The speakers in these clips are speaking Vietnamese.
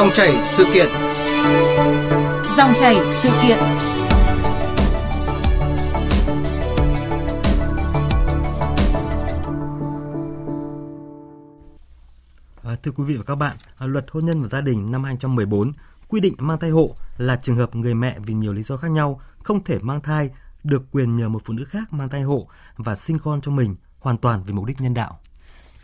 Dòng chảy sự kiện. Dòng chảy sự kiện. À, thưa quý vị và các bạn, à, luật hôn nhân và gia đình năm 2014 quy định mang thai hộ là trường hợp người mẹ vì nhiều lý do khác nhau không thể mang thai được quyền nhờ một phụ nữ khác mang thai hộ và sinh con cho mình hoàn toàn vì mục đích nhân đạo.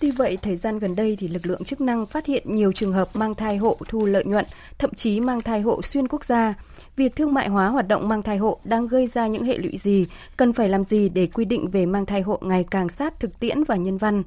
Tuy vậy, thời gian gần đây thì lực lượng chức năng phát hiện nhiều trường hợp mang thai hộ thu lợi nhuận, thậm chí mang thai hộ xuyên quốc gia. Việc thương mại hóa hoạt động mang thai hộ đang gây ra những hệ lụy gì? Cần phải làm gì để quy định về mang thai hộ ngày càng sát thực tiễn và nhân văn?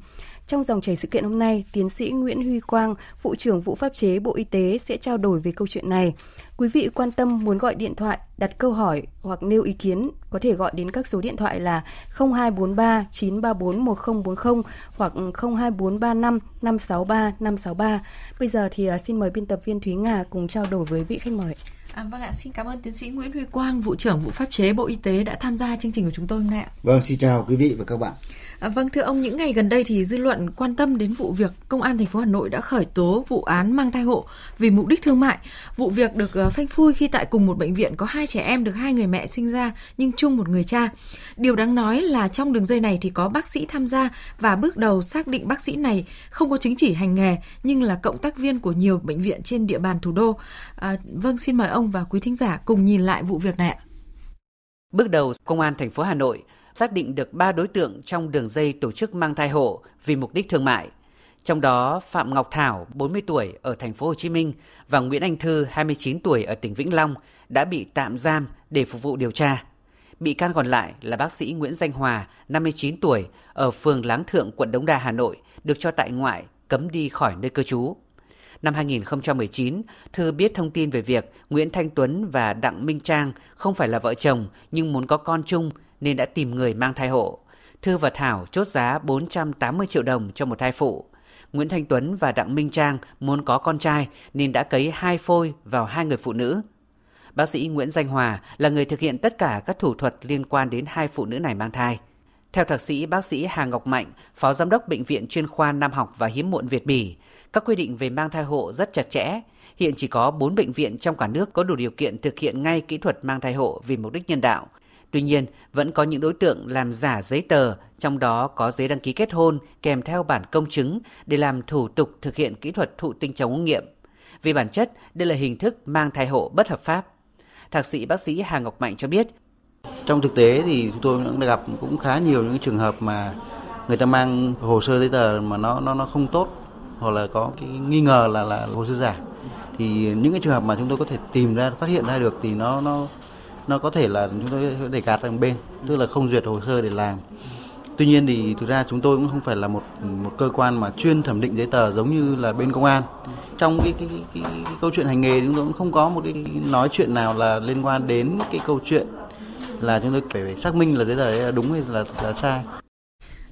Trong dòng chảy sự kiện hôm nay, tiến sĩ Nguyễn Huy Quang, vụ trưởng vụ pháp chế Bộ Y tế sẽ trao đổi về câu chuyện này. Quý vị quan tâm muốn gọi điện thoại, đặt câu hỏi hoặc nêu ý kiến có thể gọi đến các số điện thoại là 0243 934 1040 hoặc 02435 563 563. Bây giờ thì à, xin mời biên tập viên Thúy Nga cùng trao đổi với vị khách mời. À, vâng ạ, xin cảm ơn tiến sĩ Nguyễn Huy Quang, vụ trưởng vụ pháp chế Bộ Y tế đã tham gia chương trình của chúng tôi hôm nay ạ. Vâng, xin chào quý vị và các bạn. À, vâng thưa ông, những ngày gần đây thì dư luận quan tâm đến vụ việc công an thành phố Hà Nội đã khởi tố vụ án mang thai hộ vì mục đích thương mại. Vụ việc được ờ, phanh phui khi tại cùng một bệnh viện có hai trẻ em được hai người mẹ sinh ra nhưng chung một người cha. Điều đáng nói là trong đường dây này thì có bác sĩ tham gia và bước đầu xác định bác sĩ này không có chứng chỉ hành nghề nhưng là cộng tác viên của nhiều bệnh viện trên địa bàn thủ đô. À, vâng, xin mời ông và quý thính giả cùng nhìn lại vụ việc này ạ. Bước đầu, Công an thành phố Hà Nội xác định được 3 đối tượng trong đường dây tổ chức mang thai hộ vì mục đích thương mại. Trong đó Phạm Ngọc Thảo, 40 tuổi ở thành phố Hồ Chí Minh và Nguyễn Anh Thư, 29 tuổi ở tỉnh Vĩnh Long đã bị tạm giam để phục vụ điều tra. Bị can còn lại là bác sĩ Nguyễn Danh Hòa, 59 tuổi, ở phường Láng Thượng, quận Đống Đa, Hà Nội, được cho tại ngoại, cấm đi khỏi nơi cư trú. Năm 2019, Thư biết thông tin về việc Nguyễn Thanh Tuấn và Đặng Minh Trang không phải là vợ chồng nhưng muốn có con chung nên đã tìm người mang thai hộ. Thư và Thảo chốt giá 480 triệu đồng cho một thai phụ. Nguyễn Thanh Tuấn và Đặng Minh Trang muốn có con trai nên đã cấy hai phôi vào hai người phụ nữ. Bác sĩ Nguyễn Danh Hòa là người thực hiện tất cả các thủ thuật liên quan đến hai phụ nữ này mang thai. Theo thạc sĩ bác sĩ Hà Ngọc Mạnh, Phó Giám đốc Bệnh viện chuyên khoa Nam học và Hiếm muộn Việt Bỉ, các quy định về mang thai hộ rất chặt chẽ. Hiện chỉ có 4 bệnh viện trong cả nước có đủ điều kiện thực hiện ngay kỹ thuật mang thai hộ vì mục đích nhân đạo. Tuy nhiên, vẫn có những đối tượng làm giả giấy tờ, trong đó có giấy đăng ký kết hôn kèm theo bản công chứng để làm thủ tục thực hiện kỹ thuật thụ tinh chống ống nghiệm. Vì bản chất, đây là hình thức mang thai hộ bất hợp pháp. Thạc sĩ bác sĩ Hà Ngọc Mạnh cho biết. Trong thực tế thì chúng tôi cũng gặp cũng khá nhiều những trường hợp mà người ta mang hồ sơ giấy tờ mà nó nó nó không tốt hoặc là có cái nghi ngờ là là hồ sơ giả thì những cái trường hợp mà chúng tôi có thể tìm ra phát hiện ra được thì nó nó nó có thể là chúng tôi để gạt sang bên tức là không duyệt hồ sơ để làm. Tuy nhiên thì thực ra chúng tôi cũng không phải là một một cơ quan mà chuyên thẩm định giấy tờ giống như là bên công an. Trong cái cái, cái, cái, cái câu chuyện hành nghề chúng tôi cũng không có một cái nói chuyện nào là liên quan đến cái câu chuyện là chúng tôi phải, phải xác minh là giấy tờ đấy là đúng hay là là sai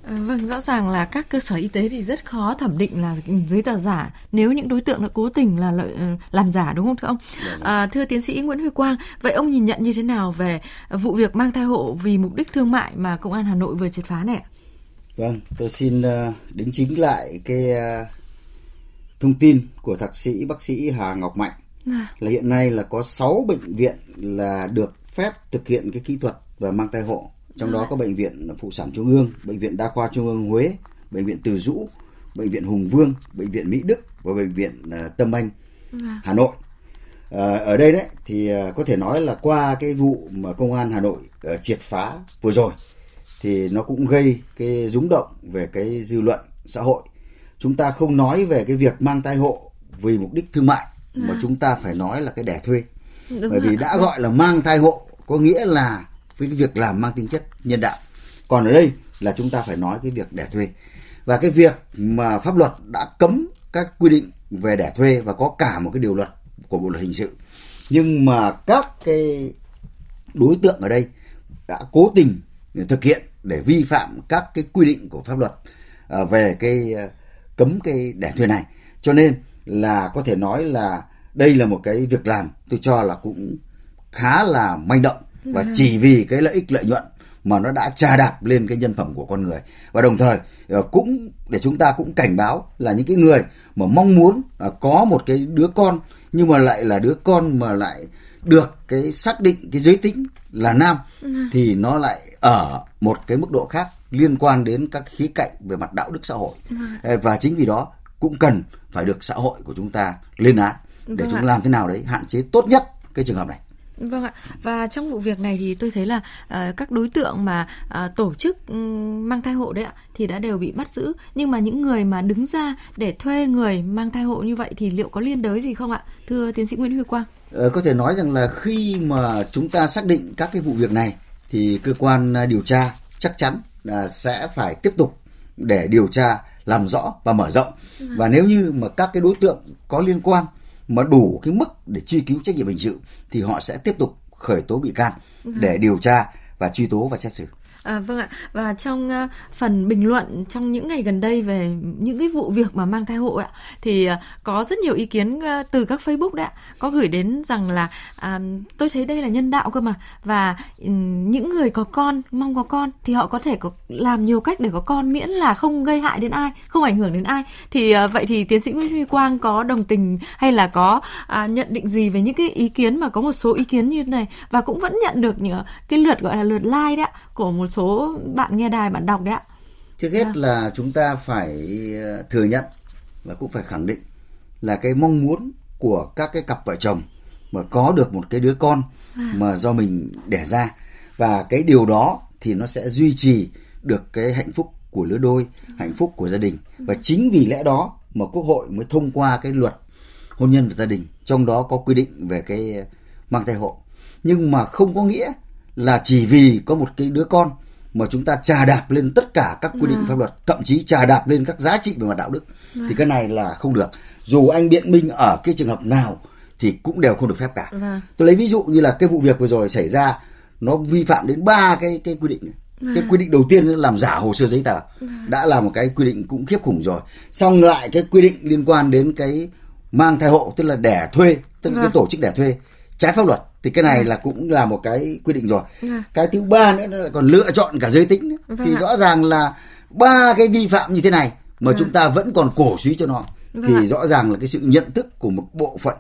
vâng, rõ ràng là các cơ sở y tế thì rất khó thẩm định là giấy tờ giả nếu những đối tượng đã cố tình là lợi, ờ, làm giả đúng không thưa ông? À, thưa tiến sĩ Nguyễn Huy Quang, vậy ông nhìn nhận như thế nào về vụ việc mang thai hộ vì mục đích thương mại mà công an Hà Nội vừa triệt phá này? Vâng, tôi xin ờ, đính chính lại cái ờ, thông tin của thạc sĩ bác sĩ Hà Ngọc Mạnh à. là hiện nay là có 6 bệnh viện là được phép thực hiện cái kỹ thuật và mang thai hộ trong đó có bệnh viện phụ sản trung ương bệnh viện đa khoa trung ương huế bệnh viện từ dũ bệnh viện hùng vương bệnh viện mỹ đức và bệnh viện uh, tâm anh vâng. hà nội. À, ở đây đấy thì uh, có thể nói là qua cái vụ mà công an hà nội triệt phá vừa rồi thì nó cũng gây cái rúng động về cái dư luận xã hội. Chúng ta không nói về cái việc mang thai hộ vì mục đích thương mại mà vâng. chúng ta phải nói là cái đẻ thuê. Đúng bởi vì đã gọi là mang thai hộ có nghĩa là với cái việc làm mang tính chất nhân đạo. Còn ở đây là chúng ta phải nói cái việc đẻ thuê. Và cái việc mà pháp luật đã cấm các quy định về đẻ thuê và có cả một cái điều luật của bộ luật hình sự. Nhưng mà các cái đối tượng ở đây đã cố tình thực hiện để vi phạm các cái quy định của pháp luật à, về cái à, cấm cái đẻ thuê này. Cho nên là có thể nói là đây là một cái việc làm tôi cho là cũng khá là manh động và chỉ vì cái lợi ích lợi nhuận mà nó đã trà đạp lên cái nhân phẩm của con người và đồng thời ờ, cũng để chúng ta cũng cảnh báo là những cái người mà mong muốn có một cái đứa con nhưng mà lại là đứa con mà lại được cái xác định cái giới tính là nam ừ. thì nó lại ở một cái mức độ khác liên quan đến các khía cạnh về mặt đạo đức xã hội ừ. và chính vì đó cũng cần phải được xã hội của chúng ta lên án để vâng chúng ạ. làm thế nào đấy hạn chế tốt nhất cái trường hợp này Vâng ạ. Và trong vụ việc này thì tôi thấy là uh, các đối tượng mà uh, tổ chức um, mang thai hộ đấy ạ thì đã đều bị bắt giữ. Nhưng mà những người mà đứng ra để thuê người mang thai hộ như vậy thì liệu có liên đới gì không ạ? Thưa tiến sĩ Nguyễn Huy Quang. Uh, có thể nói rằng là khi mà chúng ta xác định các cái vụ việc này thì cơ quan điều tra chắc chắn là sẽ phải tiếp tục để điều tra làm rõ và mở rộng. Vâng. Và nếu như mà các cái đối tượng có liên quan mà đủ cái mức để truy cứu trách nhiệm hình sự thì họ sẽ tiếp tục khởi tố bị can để điều tra và truy tố và xét xử. À, vâng ạ. Và trong uh, phần bình luận trong những ngày gần đây về những cái vụ việc mà mang thai hộ ạ thì uh, có rất nhiều ý kiến uh, từ các Facebook đấy ạ. Có gửi đến rằng là uh, tôi thấy đây là nhân đạo cơ mà. Và um, những người có con mong có con thì họ có thể có làm nhiều cách để có con miễn là không gây hại đến ai không ảnh hưởng đến ai. Thì uh, vậy thì tiến sĩ Nguyễn Huy Quang có đồng tình hay là có uh, nhận định gì về những cái ý kiến mà có một số ý kiến như thế này? Và cũng vẫn nhận được những cái lượt gọi là lượt like đấy ạ của một số bạn nghe đài bạn đọc đấy ạ trước hết à. là chúng ta phải ờ, thừa nhận và cũng phải khẳng định là cái mong muốn của các cái cặp vợ chồng mà có được một cái đứa con à. mà do mình đẻ ra và cái điều đó thì nó sẽ duy trì được cái hạnh phúc của lứa đôi hạnh phúc của gia đình và chính vì lẽ đó mà quốc hội mới thông qua cái luật hôn nhân và gia đình trong đó có quy định về cái mang thai hộ nhưng mà không có nghĩa là chỉ vì có một cái đứa con mà chúng ta trà đạp lên tất cả các quy định à. pháp luật thậm chí trà đạp lên các giá trị về mặt đạo đức à. thì cái này là không được dù anh biện minh ở cái trường hợp nào thì cũng đều không được phép cả à. tôi lấy ví dụ như là cái vụ việc vừa rồi xảy ra nó vi phạm đến ba cái cái quy định À. cái quy định đầu tiên là làm giả hồ sơ giấy tờ à. đã là một cái quy định cũng khiếp khủng rồi xong lại cái quy định liên quan đến cái mang thai hộ tức là đẻ thuê tức là cái tổ chức đẻ thuê trái pháp luật thì cái này ừ. là cũng là một cái quy định rồi ừ. cái thứ ba nữa là còn lựa chọn cả giới tính nữa. Vâng thì ạ. rõ ràng là ba cái vi phạm như thế này mà ừ. chúng ta vẫn còn cổ suý cho nó vâng thì ạ. rõ ràng là cái sự nhận thức của một bộ phận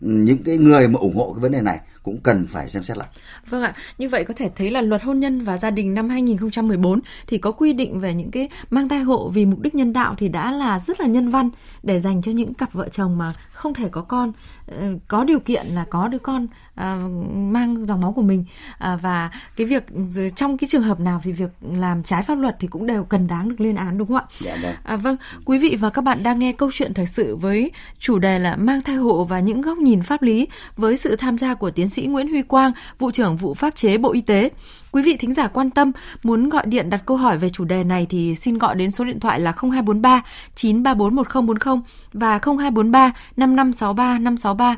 những cái người mà ủng hộ cái vấn đề này cũng cần phải xem xét lại. Vâng ạ, như vậy có thể thấy là luật hôn nhân và gia đình năm 2014 thì có quy định về những cái mang thai hộ vì mục đích nhân đạo thì đã là rất là nhân văn để dành cho những cặp vợ chồng mà không thể có con, ờ, có điều kiện là có đứa con à, mang dòng máu của mình à, và cái việc trong cái trường hợp nào thì việc làm trái pháp luật thì cũng đều cần đáng được lên án đúng không ạ? Dạ vâng. À, vâng, quý vị và các bạn đang nghe câu chuyện thời sự với chủ đề là mang thai hộ và những góc nhìn pháp lý với sự tham gia của tiến sĩ sĩ Nguyễn Huy Quang, vụ trưởng vụ pháp chế Bộ Y tế. Quý vị thính giả quan tâm muốn gọi điện đặt câu hỏi về chủ đề này thì xin gọi đến số điện thoại là 0243 934 1040 và 0243 5563 563.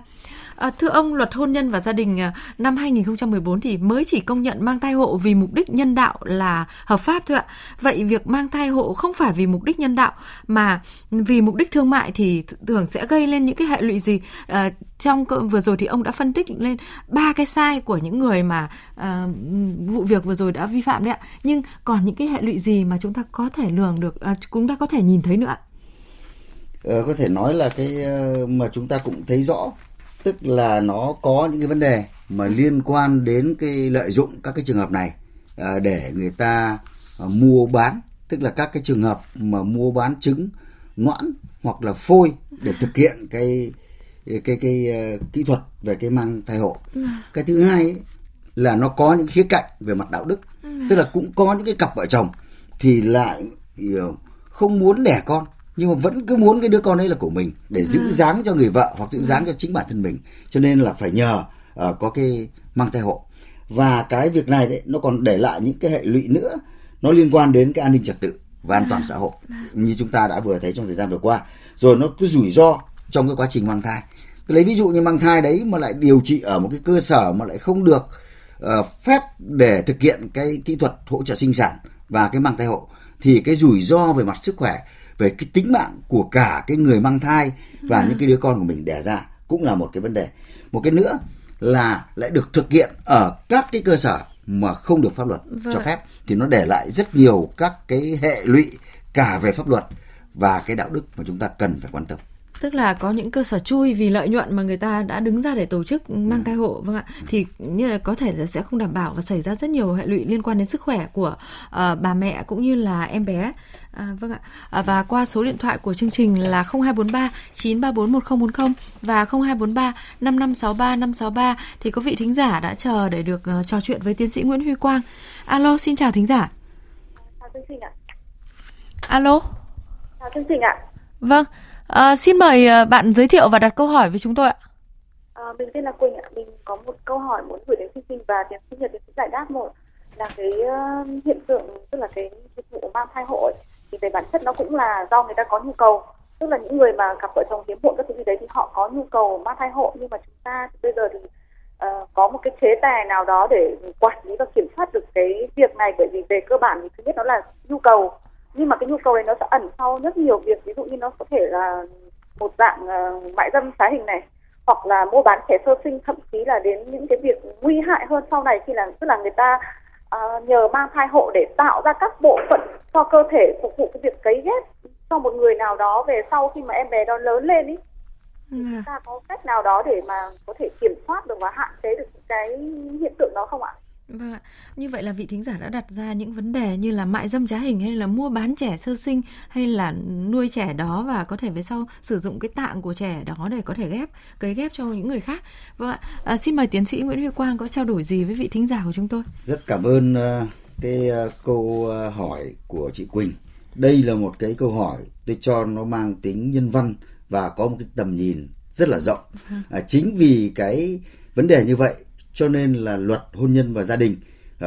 À, thưa ông, luật hôn nhân và gia đình à, năm 2014 thì mới chỉ công nhận mang thai hộ vì mục đích nhân đạo là hợp pháp thôi ạ. Vậy việc mang thai hộ không phải vì mục đích nhân đạo mà vì mục đích thương mại thì thường sẽ gây lên những cái hệ lụy gì? À, trong vừa rồi thì ông đã phân tích lên ba cái sai của những người mà uh, vụ việc vừa rồi đã vi phạm đấy ạ. Nhưng còn những cái hệ lụy gì mà chúng ta có thể lường được, uh, cũng đã có thể nhìn thấy nữa ạ? uh, có thể nói là cái uh, mà chúng ta cũng thấy rõ tức là nó có những cái vấn đề mà liên quan đến cái lợi dụng các cái trường hợp này uh, để người ta uh, mua bán tức là các cái trường hợp mà mua bán trứng noãn hoặc là phôi để thực hiện cái cái cái, uh, kỹ thuật về cái mang thai hộ. Cái thứ hai ấy, là nó có những khía cạnh về mặt đạo đức. Tức là cũng có những cái cặp vợ chồng thì lại không muốn đẻ con nhưng mà vẫn cứ muốn cái đứa con ấy là của mình để giữ à. dáng cho người vợ hoặc giữ dáng cho chính bản thân mình. Cho nên là phải nhờ uh, có cái mang thai hộ. Và cái việc này đấy nó còn để lại những cái hệ lụy nữa. Nó liên quan đến cái an ninh trật tự và an toàn xã hội. Như chúng ta đã vừa thấy trong thời gian vừa qua. Rồi nó cứ rủi ro trong cái quá trình mang thai. Lấy ví dụ như mang thai đấy mà lại điều trị ở một cái cơ sở mà lại không được uh, phép để thực hiện cái kỹ thuật hỗ trợ sinh sản và cái mang thai hộ thì cái rủi ro về mặt sức khỏe về cái tính mạng của cả cái người mang thai và những cái đứa con của mình đẻ ra cũng là một cái vấn đề. Một cái nữa là lại được thực hiện ở các cái cơ sở mà không được pháp luật vâng. cho phép thì nó để lại rất nhiều các cái hệ lụy cả về pháp luật và cái đạo đức mà chúng ta cần phải quan tâm tức là có những cơ sở chui vì lợi nhuận mà người ta đã đứng ra để tổ chức mang thai hộ vâng ạ thì như là có thể là sẽ không đảm bảo và xảy ra rất nhiều hệ lụy liên quan đến sức khỏe của uh, bà mẹ cũng như là em bé À, vâng ạ. À, và qua số điện thoại của chương trình là 0243 934 1040 và 0243 5563 563 thì có vị thính giả đã chờ để được uh, trò chuyện với tiến sĩ Nguyễn Huy Quang. Alo, xin chào thính giả. Chào chương trình ạ. Alo. Chào chương trình ạ. Vâng, À, xin mời ờ, bạn giới thiệu và đặt câu hỏi với chúng tôi ạ. À, mình tên là Quỳnh ạ. Mình có một câu hỏi muốn gửi đến chương trình và tiến sĩ Nhật sẽ giải đáp một là cái uh, hiện tượng tức là cái dịch vụ mang thai hộ ấy, thì về bản chất nó cũng là do người ta có nhu cầu tức là những người mà cặp vợ chồng hiếm muộn các thứ gì đấy thì họ có nhu cầu mang thai hộ nhưng mà chúng ta bây giờ thì uh, có một cái chế tài nào đó để quản lý và kiểm soát được cái việc này bởi vì về cơ bản thì thứ nhất nó là nhu cầu nhưng mà cái nhu cầu này nó sẽ ẩn sau rất nhiều việc ví dụ như nó có thể là một dạng uh, mại dâm trá hình này hoặc là mua bán trẻ sơ sinh thậm chí là đến những cái việc nguy hại hơn sau này khi là tức là người ta uh, nhờ mang thai hộ để tạo ra các bộ phận cho cơ thể phục vụ cái việc cấy ghép cho một người nào đó về sau khi mà em bé đó lớn lên ý ừ. chúng ta có cách nào đó để mà có thể kiểm soát được và hạn chế được cái hiện tượng đó không ạ? Vâng ạ. Như vậy là vị thính giả đã đặt ra những vấn đề như là mại dâm trá hình hay là mua bán trẻ sơ sinh hay là nuôi trẻ đó và có thể về sau sử dụng cái tạng của trẻ đó để có thể ghép, cấy ghép cho những người khác. Vâng ạ. À, xin mời tiến sĩ Nguyễn Huy Quang có trao đổi gì với vị thính giả của chúng tôi? Rất cảm ơn uh, cái uh, câu uh, hỏi của chị Quỳnh. Đây là một cái câu hỏi tôi cho nó mang tính nhân văn và có một cái tầm nhìn rất là rộng. Vâng. À, chính vì cái vấn đề như vậy cho nên là luật hôn nhân và gia đình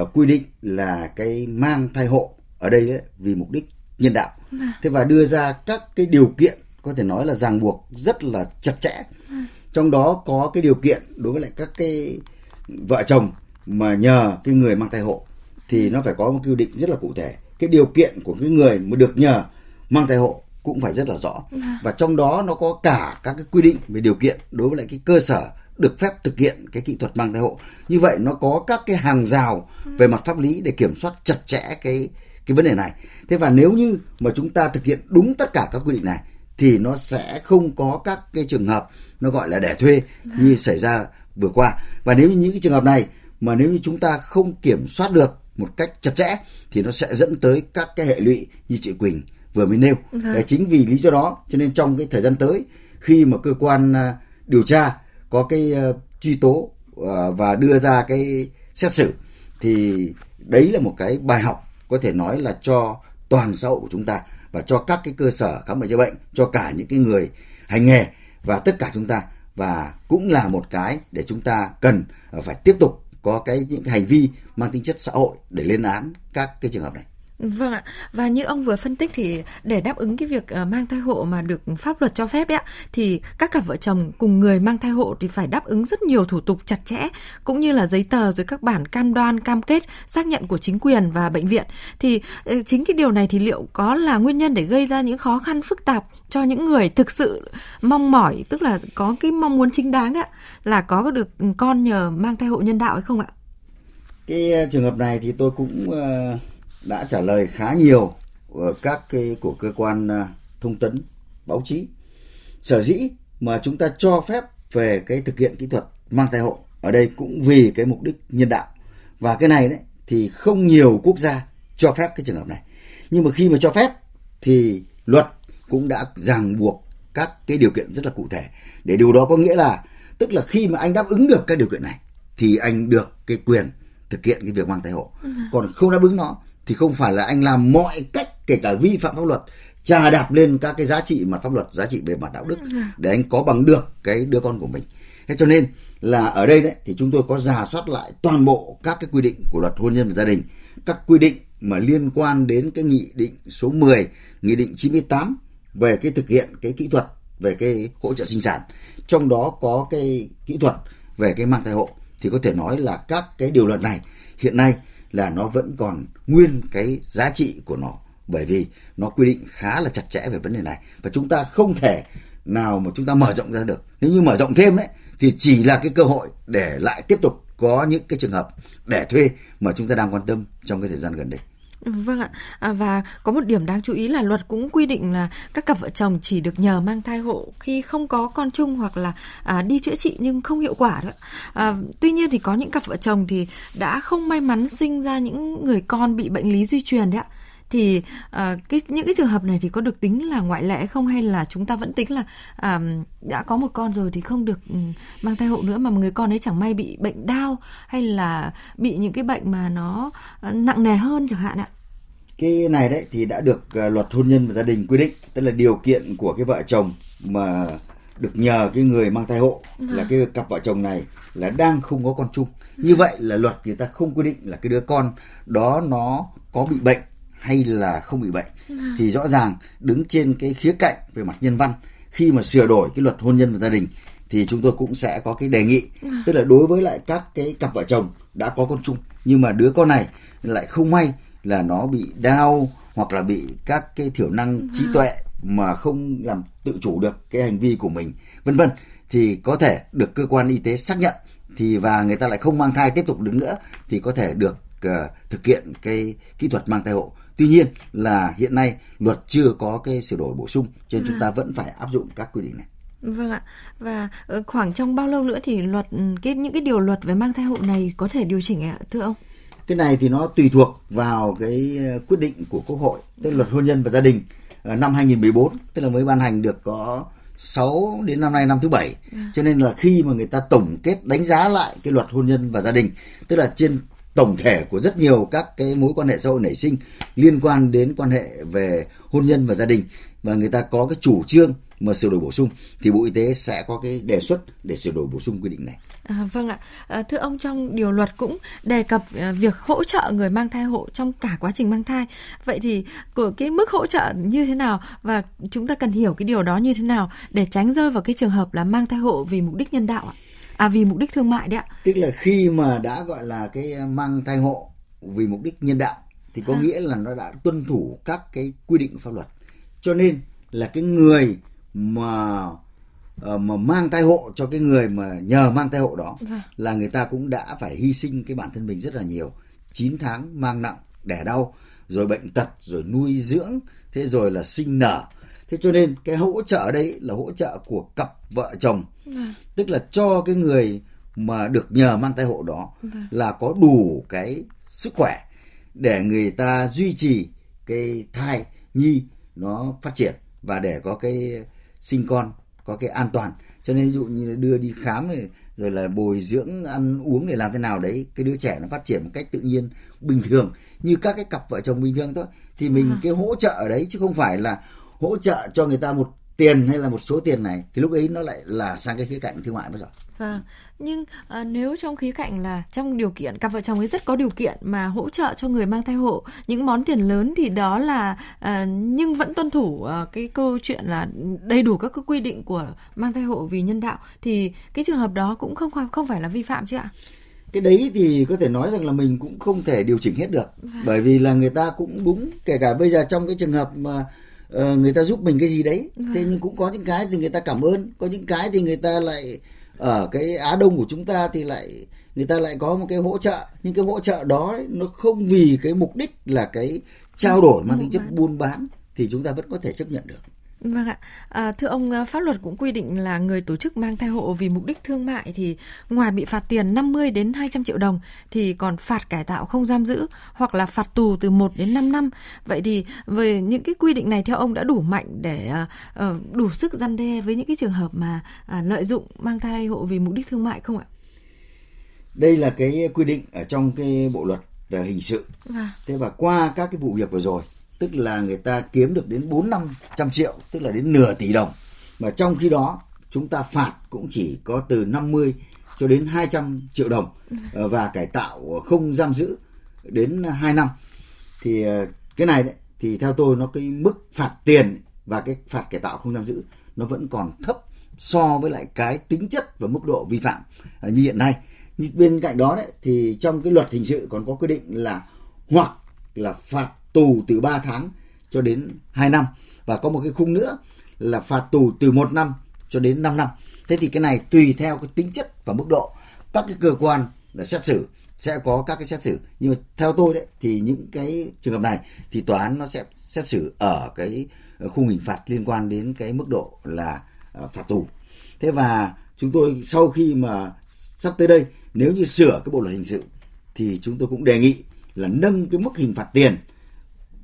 uh, quy định là cái mang thai hộ ở đây đấy, vì mục đích nhân đạo à. thế và đưa ra các cái điều kiện có thể nói là ràng buộc rất là chặt chẽ à. trong đó có cái điều kiện đối với lại các cái vợ chồng mà nhờ cái người mang thai hộ thì nó phải có một quy định rất là cụ thể cái điều kiện của cái người mà được nhờ mang thai hộ cũng phải rất là rõ à. và trong đó nó có cả các cái quy định về điều kiện đối với lại cái cơ sở được phép thực hiện cái kỹ thuật mang thai hộ như vậy nó có các cái hàng rào về mặt pháp lý để kiểm soát chặt chẽ cái cái vấn đề này thế và nếu như mà chúng ta thực hiện đúng tất cả các quy định này thì nó sẽ không có các cái trường hợp nó gọi là đẻ thuê như xảy ra vừa qua và nếu như những cái trường hợp này mà nếu như chúng ta không kiểm soát được một cách chặt chẽ thì nó sẽ dẫn tới các cái hệ lụy như chị Quỳnh vừa mới nêu. Vâng. Chính vì lý do đó cho nên trong cái thời gian tới khi mà cơ quan à, điều tra có cái uh, truy tố uh, và đưa ra cái xét xử thì đấy là một cái bài học có thể nói là cho toàn xã hội của chúng ta và cho các cái cơ sở khám bệnh chữa bệnh cho cả những cái người hành nghề và tất cả chúng ta và cũng là một cái để chúng ta cần ờ, phải tiếp tục có cái những cái hành vi mang tính chất xã hội để lên án các cái trường hợp này. Vâng ạ. Và như ông vừa phân tích thì để đáp ứng cái việc ờ, mang thai hộ mà được pháp luật cho phép đấy ạ, thì các cặp vợ chồng cùng người mang thai hộ thì phải đáp ứng rất nhiều thủ tục chặt chẽ cũng như là giấy tờ rồi các bản cam đoan, cam kết, xác nhận của chính quyền và bệnh viện. Thì ờ, chính cái điều này thì liệu có là nguyên nhân để gây ra những khó khăn phức tạp cho những người thực sự mong mỏi, tức là có cái mong muốn chính đáng đấy ạ, là có được con nhờ mang thai hộ nhân đạo hay không ạ? Cái ờ, trường hợp này thì tôi cũng đã trả lời khá nhiều ở các cái của cơ quan à, thông tấn báo chí. Sở dĩ mà chúng ta cho phép về cái thực hiện kỹ thuật mang thai hộ ở đây cũng vì cái mục đích nhân đạo. Và cái này đấy thì không nhiều quốc gia cho phép cái trường hợp này. Nhưng mà khi mà cho phép thì luật cũng đã ràng buộc các cái điều kiện rất là cụ thể. Để điều đó có nghĩa là tức là khi mà anh đáp ứng được các điều kiện này thì anh được cái quyền thực hiện cái việc mang thai hộ. Ừ. còn không đáp ứng nó thì không phải là anh làm mọi cách kể cả vi phạm pháp luật trà đạp lên các cái giá trị mặt pháp luật giá trị về mặt đạo đức để anh có bằng được cái đứa con của mình. Thế cho nên là ở đây đấy thì chúng tôi có giả soát lại toàn bộ các cái quy định của luật hôn nhân và gia đình. Các quy định mà liên quan đến cái nghị định số 10 nghị định 98 về cái thực hiện cái kỹ thuật về cái hỗ trợ sinh sản. Trong đó có cái kỹ thuật về cái mang thai hộ thì có thể nói là các cái điều luật này hiện nay là nó vẫn còn nguyên cái giá trị của nó. Bởi vì nó quy định khá là chặt chẽ về vấn đề này. Và chúng ta không thể nào mà chúng ta mở rộng ra được. Nếu như mở rộng thêm đấy, thì chỉ là cái cơ hội để lại tiếp tục có những cái trường hợp để thuê mà chúng ta đang quan tâm trong cái thời gian gần đây. Vâng ạ. À, và có một điểm đáng chú ý là luật cũng quy định là các cặp vợ chồng chỉ được nhờ mang thai hộ khi không có con chung hoặc là à, đi chữa trị nhưng không hiệu quả đó. À, tuy nhiên thì có những cặp vợ chồng thì đã không may mắn sinh ra những người con bị bệnh lý di truyền đấy ạ thì uh, cái những cái trường hợp này thì có được tính là ngoại lệ không? Hay là chúng ta vẫn tính là uh, đã có một con rồi thì không được mang thai hộ nữa mà người con ấy chẳng may bị bệnh đau hay là bị những cái bệnh mà nó uh, nặng nề hơn chẳng hạn ạ? Cái này đấy thì đã được uh, luật hôn nhân và gia đình quy định tức là điều kiện của cái vợ chồng mà được nhờ cái người mang thai hộ à. là cái cặp vợ chồng này là đang không có con chung. Như vậy là luật người ta không quy định là cái đứa con đó nó có bị bệnh hay là không bị bệnh à. thì rõ ràng đứng trên cái khía cạnh về mặt nhân văn khi mà sửa đổi cái luật hôn nhân và gia đình thì chúng tôi cũng sẽ có cái đề nghị à. tức là đối với lại các cái cặp vợ chồng đã có con chung nhưng mà đứa con này lại không may là nó bị đau hoặc là bị các cái thiểu năng trí tuệ mà không làm tự chủ được cái hành vi của mình vân vân thì có thể được cơ quan y tế xác nhận thì và người ta lại không mang thai tiếp tục đứng nữa thì có thể được uh, thực hiện cái kỹ thuật mang thai hộ Tuy nhiên là hiện nay luật chưa có cái sửa đổi bổ sung cho nên chúng ta vẫn phải áp dụng các quy định này. Vâng ạ. Và ờ, khoảng trong bao lâu nữa thì luật cái những cái điều luật về mang thai hộ này có thể điều chỉnh ạ thưa ông? Cái này thì nó tùy thuộc vào cái ờ, quyết định của Quốc hội, tức là luật hôn nhân và gia đình ờ, năm 2014, tức là mới ban hành được có 6 đến năm nay năm thứ bảy à. cho nên là khi mà người ta tổng kết đánh giá lại cái luật hôn nhân và gia đình tức là trên tổng thể của rất nhiều các cái mối quan hệ xã hội nảy sinh liên quan đến quan hệ về hôn nhân và gia đình và người ta có cái chủ trương mà sửa đổi bổ sung thì Bộ Y tế sẽ có cái đề xuất để sửa đổi bổ sung quy định này. À, vâng ạ, à, thưa ông trong điều luật cũng đề cập à, việc hỗ trợ người mang thai hộ trong cả quá trình mang thai. Vậy thì của cái mức hỗ trợ như thế nào và chúng ta cần hiểu cái điều đó như thế nào để tránh rơi vào cái trường hợp là mang thai hộ vì mục đích nhân đạo ạ? À vì mục đích thương mại đấy ạ. Tức là khi mà đã gọi là cái mang thai hộ vì mục đích nhân đạo thì có à. nghĩa là nó đã tuân thủ các cái quy định pháp luật. Cho nên là cái người mà ờ, mà mang thai hộ cho cái người mà nhờ mang thai hộ đó vâng. là người ta cũng đã phải hy sinh cái bản thân mình rất là nhiều 9 tháng mang nặng đẻ đau rồi bệnh tật rồi nuôi dưỡng thế rồi là sinh nở thế cho nên cái hỗ trợ đấy là hỗ trợ của cặp vợ chồng vâng. tức là cho cái người mà được nhờ mang thai hộ đó vâng. là có đủ cái sức khỏe để người ta duy trì cái thai nhi nó phát triển và để có cái sinh con có cái an toàn cho nên ví dụ như đưa đi khám rồi, rồi là bồi dưỡng ăn uống để làm thế nào đấy cái đứa trẻ nó phát triển một cách tự nhiên bình thường như các cái cặp vợ chồng bình thường thôi thì mình à. cái hỗ trợ ở đấy chứ không phải là hỗ trợ cho người ta một tiền hay là một số tiền này thì lúc ấy nó lại là sang cái khía cạnh thương mại bây giờ. Vâng. Nhưng à, nếu trong khía cạnh là trong điều kiện cặp vợ chồng ấy rất có điều kiện mà hỗ trợ cho người mang thai hộ những món tiền lớn thì đó là à, nhưng vẫn tuân thủ à, cái câu chuyện là đầy đủ các cái quy định của mang thai hộ vì nhân đạo thì cái trường hợp đó cũng không không phải là vi phạm chứ ạ? cái đấy thì có thể nói rằng là mình cũng không thể điều chỉnh hết được bởi vì là người ta cũng đúng kể cả bây giờ trong cái trường hợp mà uh, người ta giúp mình cái gì đấy. Vâng. thế nhưng cũng có những cái thì người ta cảm ơn có những cái thì người ta lại ở cái á đông của chúng ta thì lại người ta lại có một cái hỗ trợ. Nhưng cái hỗ trợ đó ấy, nó không vì cái mục đích là cái trao đổi mang tính chất buôn bán thì chúng ta vẫn có thể chấp nhận được Vâng ạ. À, thưa ông, à, pháp luật cũng quy định là người tổ chức mang thai hộ vì mục đích thương mại thì ngoài bị phạt tiền 50 đến 200 triệu đồng thì còn phạt cải tạo không giam giữ hoặc là phạt tù từ 1 đến 5 năm. Vậy thì về những cái quy định này theo ông đã đủ mạnh để uh, đủ sức răn đe với những cái trường hợp mà uh, lợi dụng mang thai hộ vì mục đích thương mại không ạ? Đây là cái quy định ở trong cái bộ luật hình sự. À. Thế và qua các cái vụ việc vừa rồi tức là người ta kiếm được đến 4 năm trăm triệu, tức là đến nửa tỷ đồng. Mà trong khi đó chúng ta phạt cũng chỉ có từ 50 cho đến 200 triệu đồng ờ, và cải tạo không giam giữ đến 2 năm. Thì ờ, cái này đấy thì theo tôi nó cái mức phạt tiền và cái phạt cải tạo không giam giữ nó vẫn còn thấp so với lại cái tính chất và mức độ vi phạm ờ, như hiện nay. Bên cạnh đó đấy thì trong cái luật hình sự còn có quy định là hoặc là phạt tù từ 3 tháng cho đến 2 năm. Và có một cái khung nữa là phạt tù từ 1 năm cho đến 5 năm. Thế thì cái này tùy theo cái tính chất và mức độ. Các cái cơ quan là xét xử, sẽ có các cái xét xử. Nhưng mà theo tôi đấy, thì những cái trường hợp này thì tòa án nó sẽ xét xử ở cái khung hình phạt liên quan đến cái mức độ là ờ, phạt tù. Thế và chúng tôi sau khi mà sắp tới đây, nếu như sửa cái bộ luật hình sự thì chúng tôi cũng đề nghị là nâng cái mức hình phạt tiền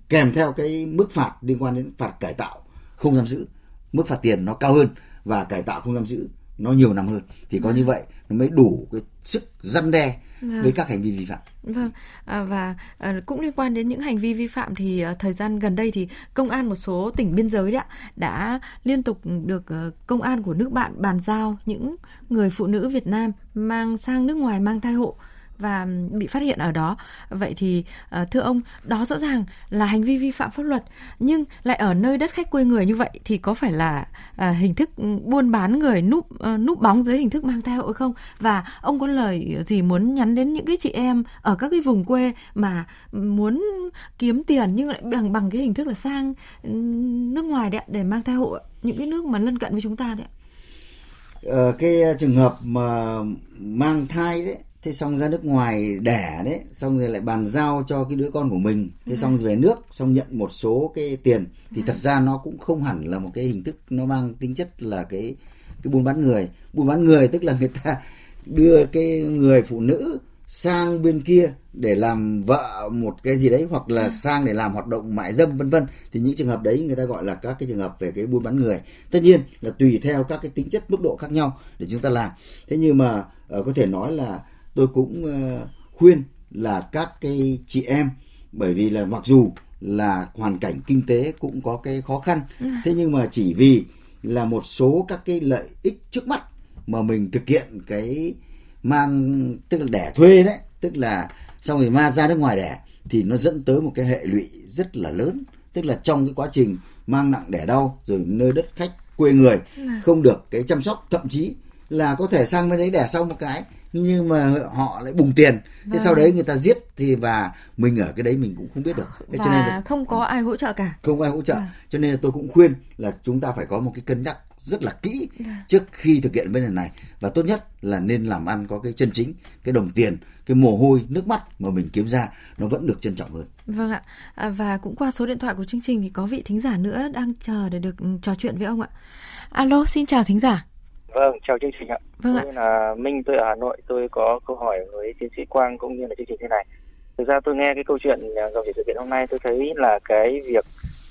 kèm theo cái mức phạt liên quan đến phạt cải tạo không giam giữ mức phạt tiền nó cao hơn và cải tạo không giam giữ nó nhiều năm hơn thì có như vậy nó mới đủ cái sức răn đe vâng. với các hành vi vi phạm. Vâng à, và à, cũng liên quan đến những hành vi vi phạm thì à, thời gian gần đây thì công an một số tỉnh biên giới đã đã liên tục được à, công an của nước bạn bàn giao những người phụ nữ Việt Nam mang sang nước ngoài mang thai hộ và bị phát hiện ở đó. Vậy thì ờ, thưa ông, đó rõ ràng là hành vi vi phạm pháp luật nhưng lại ở nơi đất khách quê người như vậy thì có phải là ờ, hình thức ừ, buôn bán người núp ờ, núp bóng dưới hình thức mang thai hộ không? Và ông có lời gì muốn nhắn đến những cái chị em ở các cái vùng quê mà muốn kiếm tiền nhưng lại bằng bằng cái hình thức là sang ừ, nước ngoài đấy để mang thai hộ những cái nước mà lân cận với chúng ta đấy Ờ, cái trường hợp mà mang thai đấy thế xong ra nước ngoài đẻ đấy xong rồi lại bàn giao cho cái đứa con của mình. Thế ừ. xong về nước xong nhận một số cái tiền. Thì thật ra nó cũng không hẳn là một cái hình thức nó mang tính chất là cái cái buôn bán người. Buôn bán người tức là người ta đưa cái người phụ nữ sang bên kia để làm vợ một cái gì đấy hoặc là ừ. sang để làm hoạt động mại dâm vân vân. Thì những trường hợp đấy người ta gọi là các cái trường hợp về cái buôn bán người. Tất nhiên là tùy theo các cái tính chất mức độ khác nhau để chúng ta làm. Thế nhưng mà uh, có thể nói là tôi cũng uh, khuyên là các cái chị em bởi vì là mặc dù là hoàn cảnh kinh tế cũng có cái khó khăn ừ. thế nhưng mà chỉ vì là một số các cái lợi ích trước mắt mà mình thực hiện cái mang tức là đẻ thuê đấy tức là xong rồi ma ra nước ngoài đẻ thì nó dẫn tới một cái hệ lụy rất là lớn tức là trong cái quá trình mang nặng đẻ đau rồi nơi đất khách quê người dạ. không được cái chăm sóc thậm chí là có thể sang bên đấy đẻ xong một cái nhưng mà họ lại bùng tiền. Thế vâng. sau đấy người ta giết thì và mình ở cái đấy mình cũng không biết được. Thế và cho nên là không có ai hỗ trợ cả. Không ai hỗ trợ. À. cho nên là tôi cũng khuyên là chúng ta phải có một cái cân nhắc rất là kỹ à. trước khi thực hiện vấn đề này. Và tốt nhất là nên làm ăn có cái chân chính cái đồng tiền cái mồ hôi nước mắt mà mình kiếm ra nó vẫn được trân trọng hơn. Vâng ạ. À, và cũng qua số điện thoại của chương trình thì có vị thính giả nữa đang chờ để được trò chuyện với ông ạ. Alo xin chào thính giả Vâng, chào chương trình ạ. Vâng ạ. Tôi là Minh, tôi ở Hà Nội, tôi có câu hỏi với tiến sĩ Quang cũng như là chương trình thế này. Thực ra tôi nghe cái câu chuyện dòng chảy sự kiện hôm nay tôi thấy là cái việc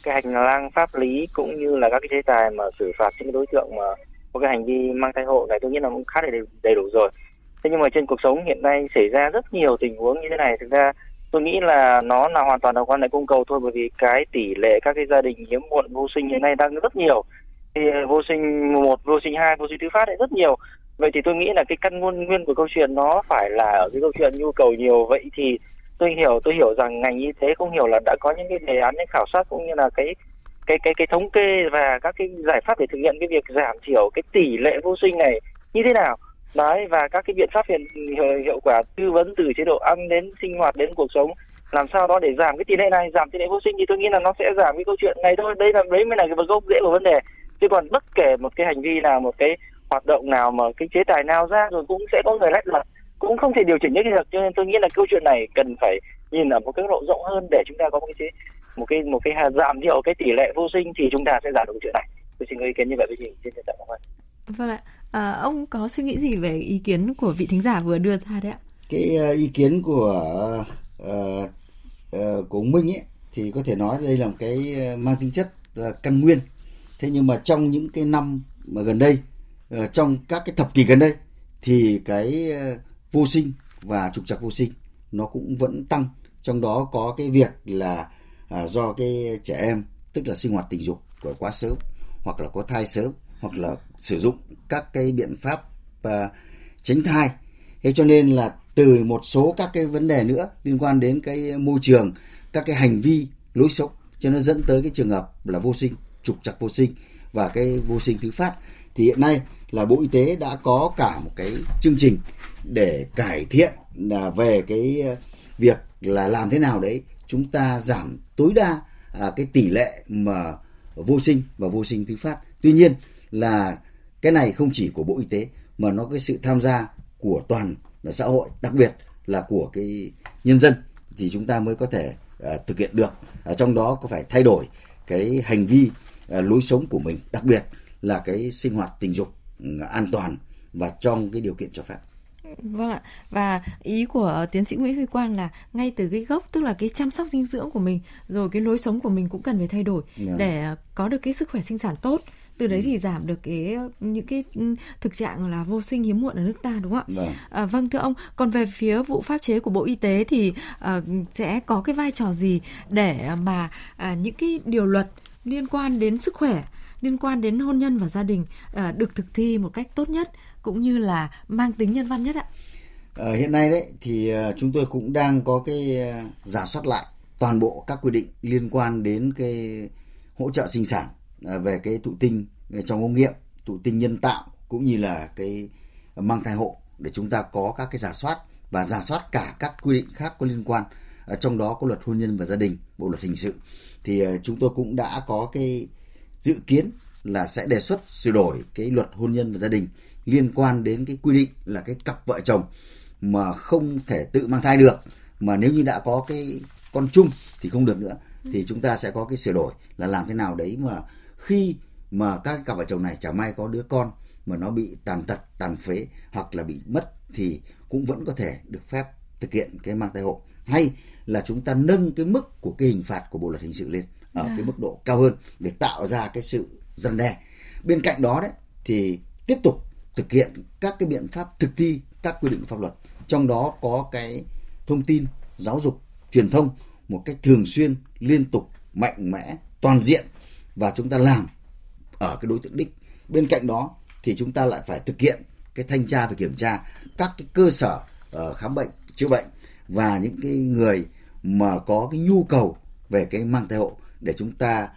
cái hành lang pháp lý cũng như là các cái chế tài mà xử phạt những cái đối tượng mà có cái hành vi mang thai hộ này tôi nghĩ là cũng khá đầy, đầy đủ rồi. Thế nhưng mà trên cuộc sống hiện nay xảy ra rất nhiều tình huống như thế này thực ra tôi nghĩ là nó là hoàn toàn là quan lại cung cầu thôi bởi vì cái tỷ lệ các cái gia đình hiếm muộn vô sinh hiện nay đang rất nhiều thì ờ, vô sinh một vô sinh hai vô sinh thứ phát lại rất nhiều. Vậy thì tôi nghĩ là cái căn nguyên nguyên của câu chuyện nó phải là ở cái câu chuyện nhu cầu nhiều. Vậy thì tôi hiểu tôi hiểu rằng ngành y tế không hiểu là đã có những cái đề án những khảo sát cũng như là cái cái cái cái thống kê và các cái giải pháp để thực hiện cái việc giảm thiểu cái tỷ lệ vô sinh này như thế nào. Đấy và các cái biện pháp hiện hiệu, hiệu quả tư vấn từ chế độ ăn đến sinh hoạt đến cuộc sống. Làm sao đó để giảm cái tỷ lệ này giảm tỷ lệ vô sinh thì tôi nghĩ là nó sẽ giảm cái câu chuyện này thôi. Đây là đấy mới là cái gốc rễ của vấn đề chứ còn bất kể một cái hành vi nào một cái hoạt động nào mà cái chế tài nào ra rồi cũng sẽ có người lách luật cũng không thể điều chỉnh nhất được. Cho nên tôi nghĩ là câu chuyện này cần phải nhìn ở một cái độ rộng hơn để chúng ta có một cái một cái một cái giảm thiểu cái tỷ lệ vô sinh thì chúng ta sẽ giảm được chuyện này. Tôi xin ý kiến như vậy với chị trọng cảm ơn vâng ạ. À, ông có suy nghĩ gì về ý kiến của vị thính giả vừa đưa ra đấy ạ? Cái uh, ý kiến của uh, uh, của ông Minh ấy thì có thể nói đây là một cái mang tính chất uh, căn nguyên thế nhưng mà trong những cái năm mà gần đây ờ, trong các cái thập kỷ gần đây, thì cái ờ, vô sinh và trục trặc vô sinh nó cũng vẫn tăng. Trong đó có cái việc là à, do cái trẻ em, tức là sinh hoạt tình dục của quá sớm, hoặc là có thai sớm, hoặc là sử dụng các cái biện pháp à, tránh thai. Thế cho nên là từ một số các cái vấn đề nữa liên quan đến cái môi trường, các cái hành vi lối sống, cho nó dẫn tới cái trường hợp là vô sinh trục trặc vô sinh và cái vô sinh thứ phát thì hiện nay là Bộ Y tế đã có cả một cái chương trình để cải thiện là về cái ờ, việc là làm thế nào đấy chúng ta giảm tối đa à, cái tỷ lệ mà vô sinh và vô sinh thứ phát. Tuy nhiên là cái này không chỉ của Bộ Y tế mà nó cái sự tham gia của toàn là xã hội đặc biệt là của cái nhân dân thì chúng ta mới có thể uh, thực hiện được ở trong đó có phải thay đổi cái hành vi lối sống của mình đặc biệt là cái sinh hoạt tình dục uh, an toàn và trong cái điều kiện cho phép Vâng ạ. Và ý của tiến sĩ Nguyễn Huy Quang là ngay từ cái gốc tức là cái chăm sóc dinh dưỡng của mình rồi cái lối sống của mình cũng cần phải thay đổi yeah. Dạ. để có được cái sức khỏe sinh sản tốt từ đấy ừ. thì giảm được cái những cái ừ, thực trạng là vô sinh hiếm muộn ở nước ta đúng không ạ? Vâng. À, vâng thưa ông, còn về phía vụ pháp chế của Bộ Y tế thì à, sẽ có cái vai trò gì để mà à, những cái điều luật liên quan đến sức khỏe liên quan đến hôn nhân và gia đình ờ, được thực thi một cách tốt nhất cũng như là mang tính nhân văn nhất ạ? Ờ, hiện nay đấy thì ờ, chúng tôi cũng đang có cái giả soát lại toàn bộ các quy định liên quan đến cái hỗ trợ sinh sản về cái thụ tinh trong ống nghiệm, thụ tinh nhân tạo cũng như là cái mang thai hộ để chúng ta có các cái giả soát và giả soát cả các quy định khác có liên quan trong đó có luật hôn nhân và gia đình bộ luật hình sự thì chúng tôi cũng đã có cái dự kiến là sẽ đề xuất sửa đổi cái luật hôn nhân và gia đình liên quan đến cái quy định là cái cặp vợ chồng mà không thể tự mang thai được. Mà nếu như đã có cái con chung thì không được nữa. Thì chúng ta sẽ có cái sửa đổi là làm thế nào đấy mà khi mà các cặp vợ chồng này chẳng may có đứa con mà nó bị tàn tật tàn phế hoặc là bị mất thì cũng vẫn có thể được phép thực hiện cái mang thai hộ. Hay là chúng ta nâng cái mức của cái hình phạt của bộ luật hình sự lên ở à. cái mức độ cao hơn để tạo ra cái sự răn đe. Bên cạnh đó đấy thì tiếp tục thực hiện các cái biện pháp thực thi các quy định pháp luật. Trong đó có cái thông tin giáo dục truyền thông một cách thường xuyên liên tục mạnh mẽ toàn diện và chúng ta làm ở cái đối tượng đích. Bên cạnh đó thì chúng ta lại phải thực hiện cái thanh tra và kiểm tra các cái cơ sở uh, khám bệnh chữa bệnh và những cái người mà có cái nhu cầu về cái mang thai hộ để chúng ta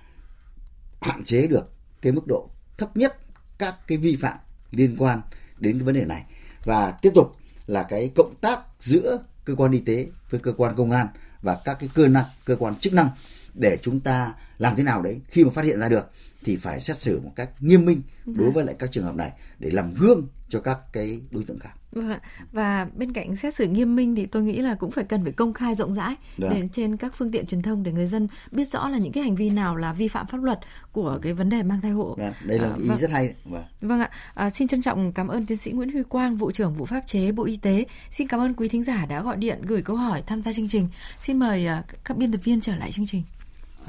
hạn chế được cái mức độ thấp nhất các cái vi phạm liên quan đến cái vấn đề này và tiếp tục là cái cộng tác giữa cơ quan y tế với cơ quan công an và các cái cơ năng cơ quan chức năng để chúng ta làm thế nào đấy khi mà phát hiện ra được thì phải xét xử một cách nghiêm minh đối vâng. với lại các trường hợp này để làm gương cho các cái đối tượng khác. Vâng và bên cạnh xét xử nghiêm minh thì tôi nghĩ là cũng phải cần phải công khai rộng rãi. Vâng. để trên các phương tiện truyền thông để người dân biết rõ là những cái hành vi nào là vi phạm pháp luật của cái vấn đề mang thai hộ. Được. Đây là à, ý vâng. rất hay. Vâng, vâng ạ. À, xin trân trọng cảm ơn tiến sĩ Nguyễn Huy Quang, vụ trưởng vụ pháp chế Bộ Y tế. Xin cảm ơn quý thính giả đã gọi điện gửi câu hỏi tham gia chương trình. Xin mời uh, các biên tập viên trở lại chương trình.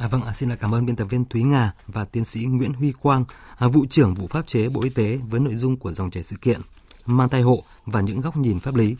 À, vâng, à, xin là cảm ơn biên tập viên Thúy Nga và tiến sĩ Nguyễn Huy Quang, à, vụ trưởng vụ pháp chế Bộ Y tế với nội dung của dòng chảy sự kiện mang thai hộ và những góc nhìn pháp lý.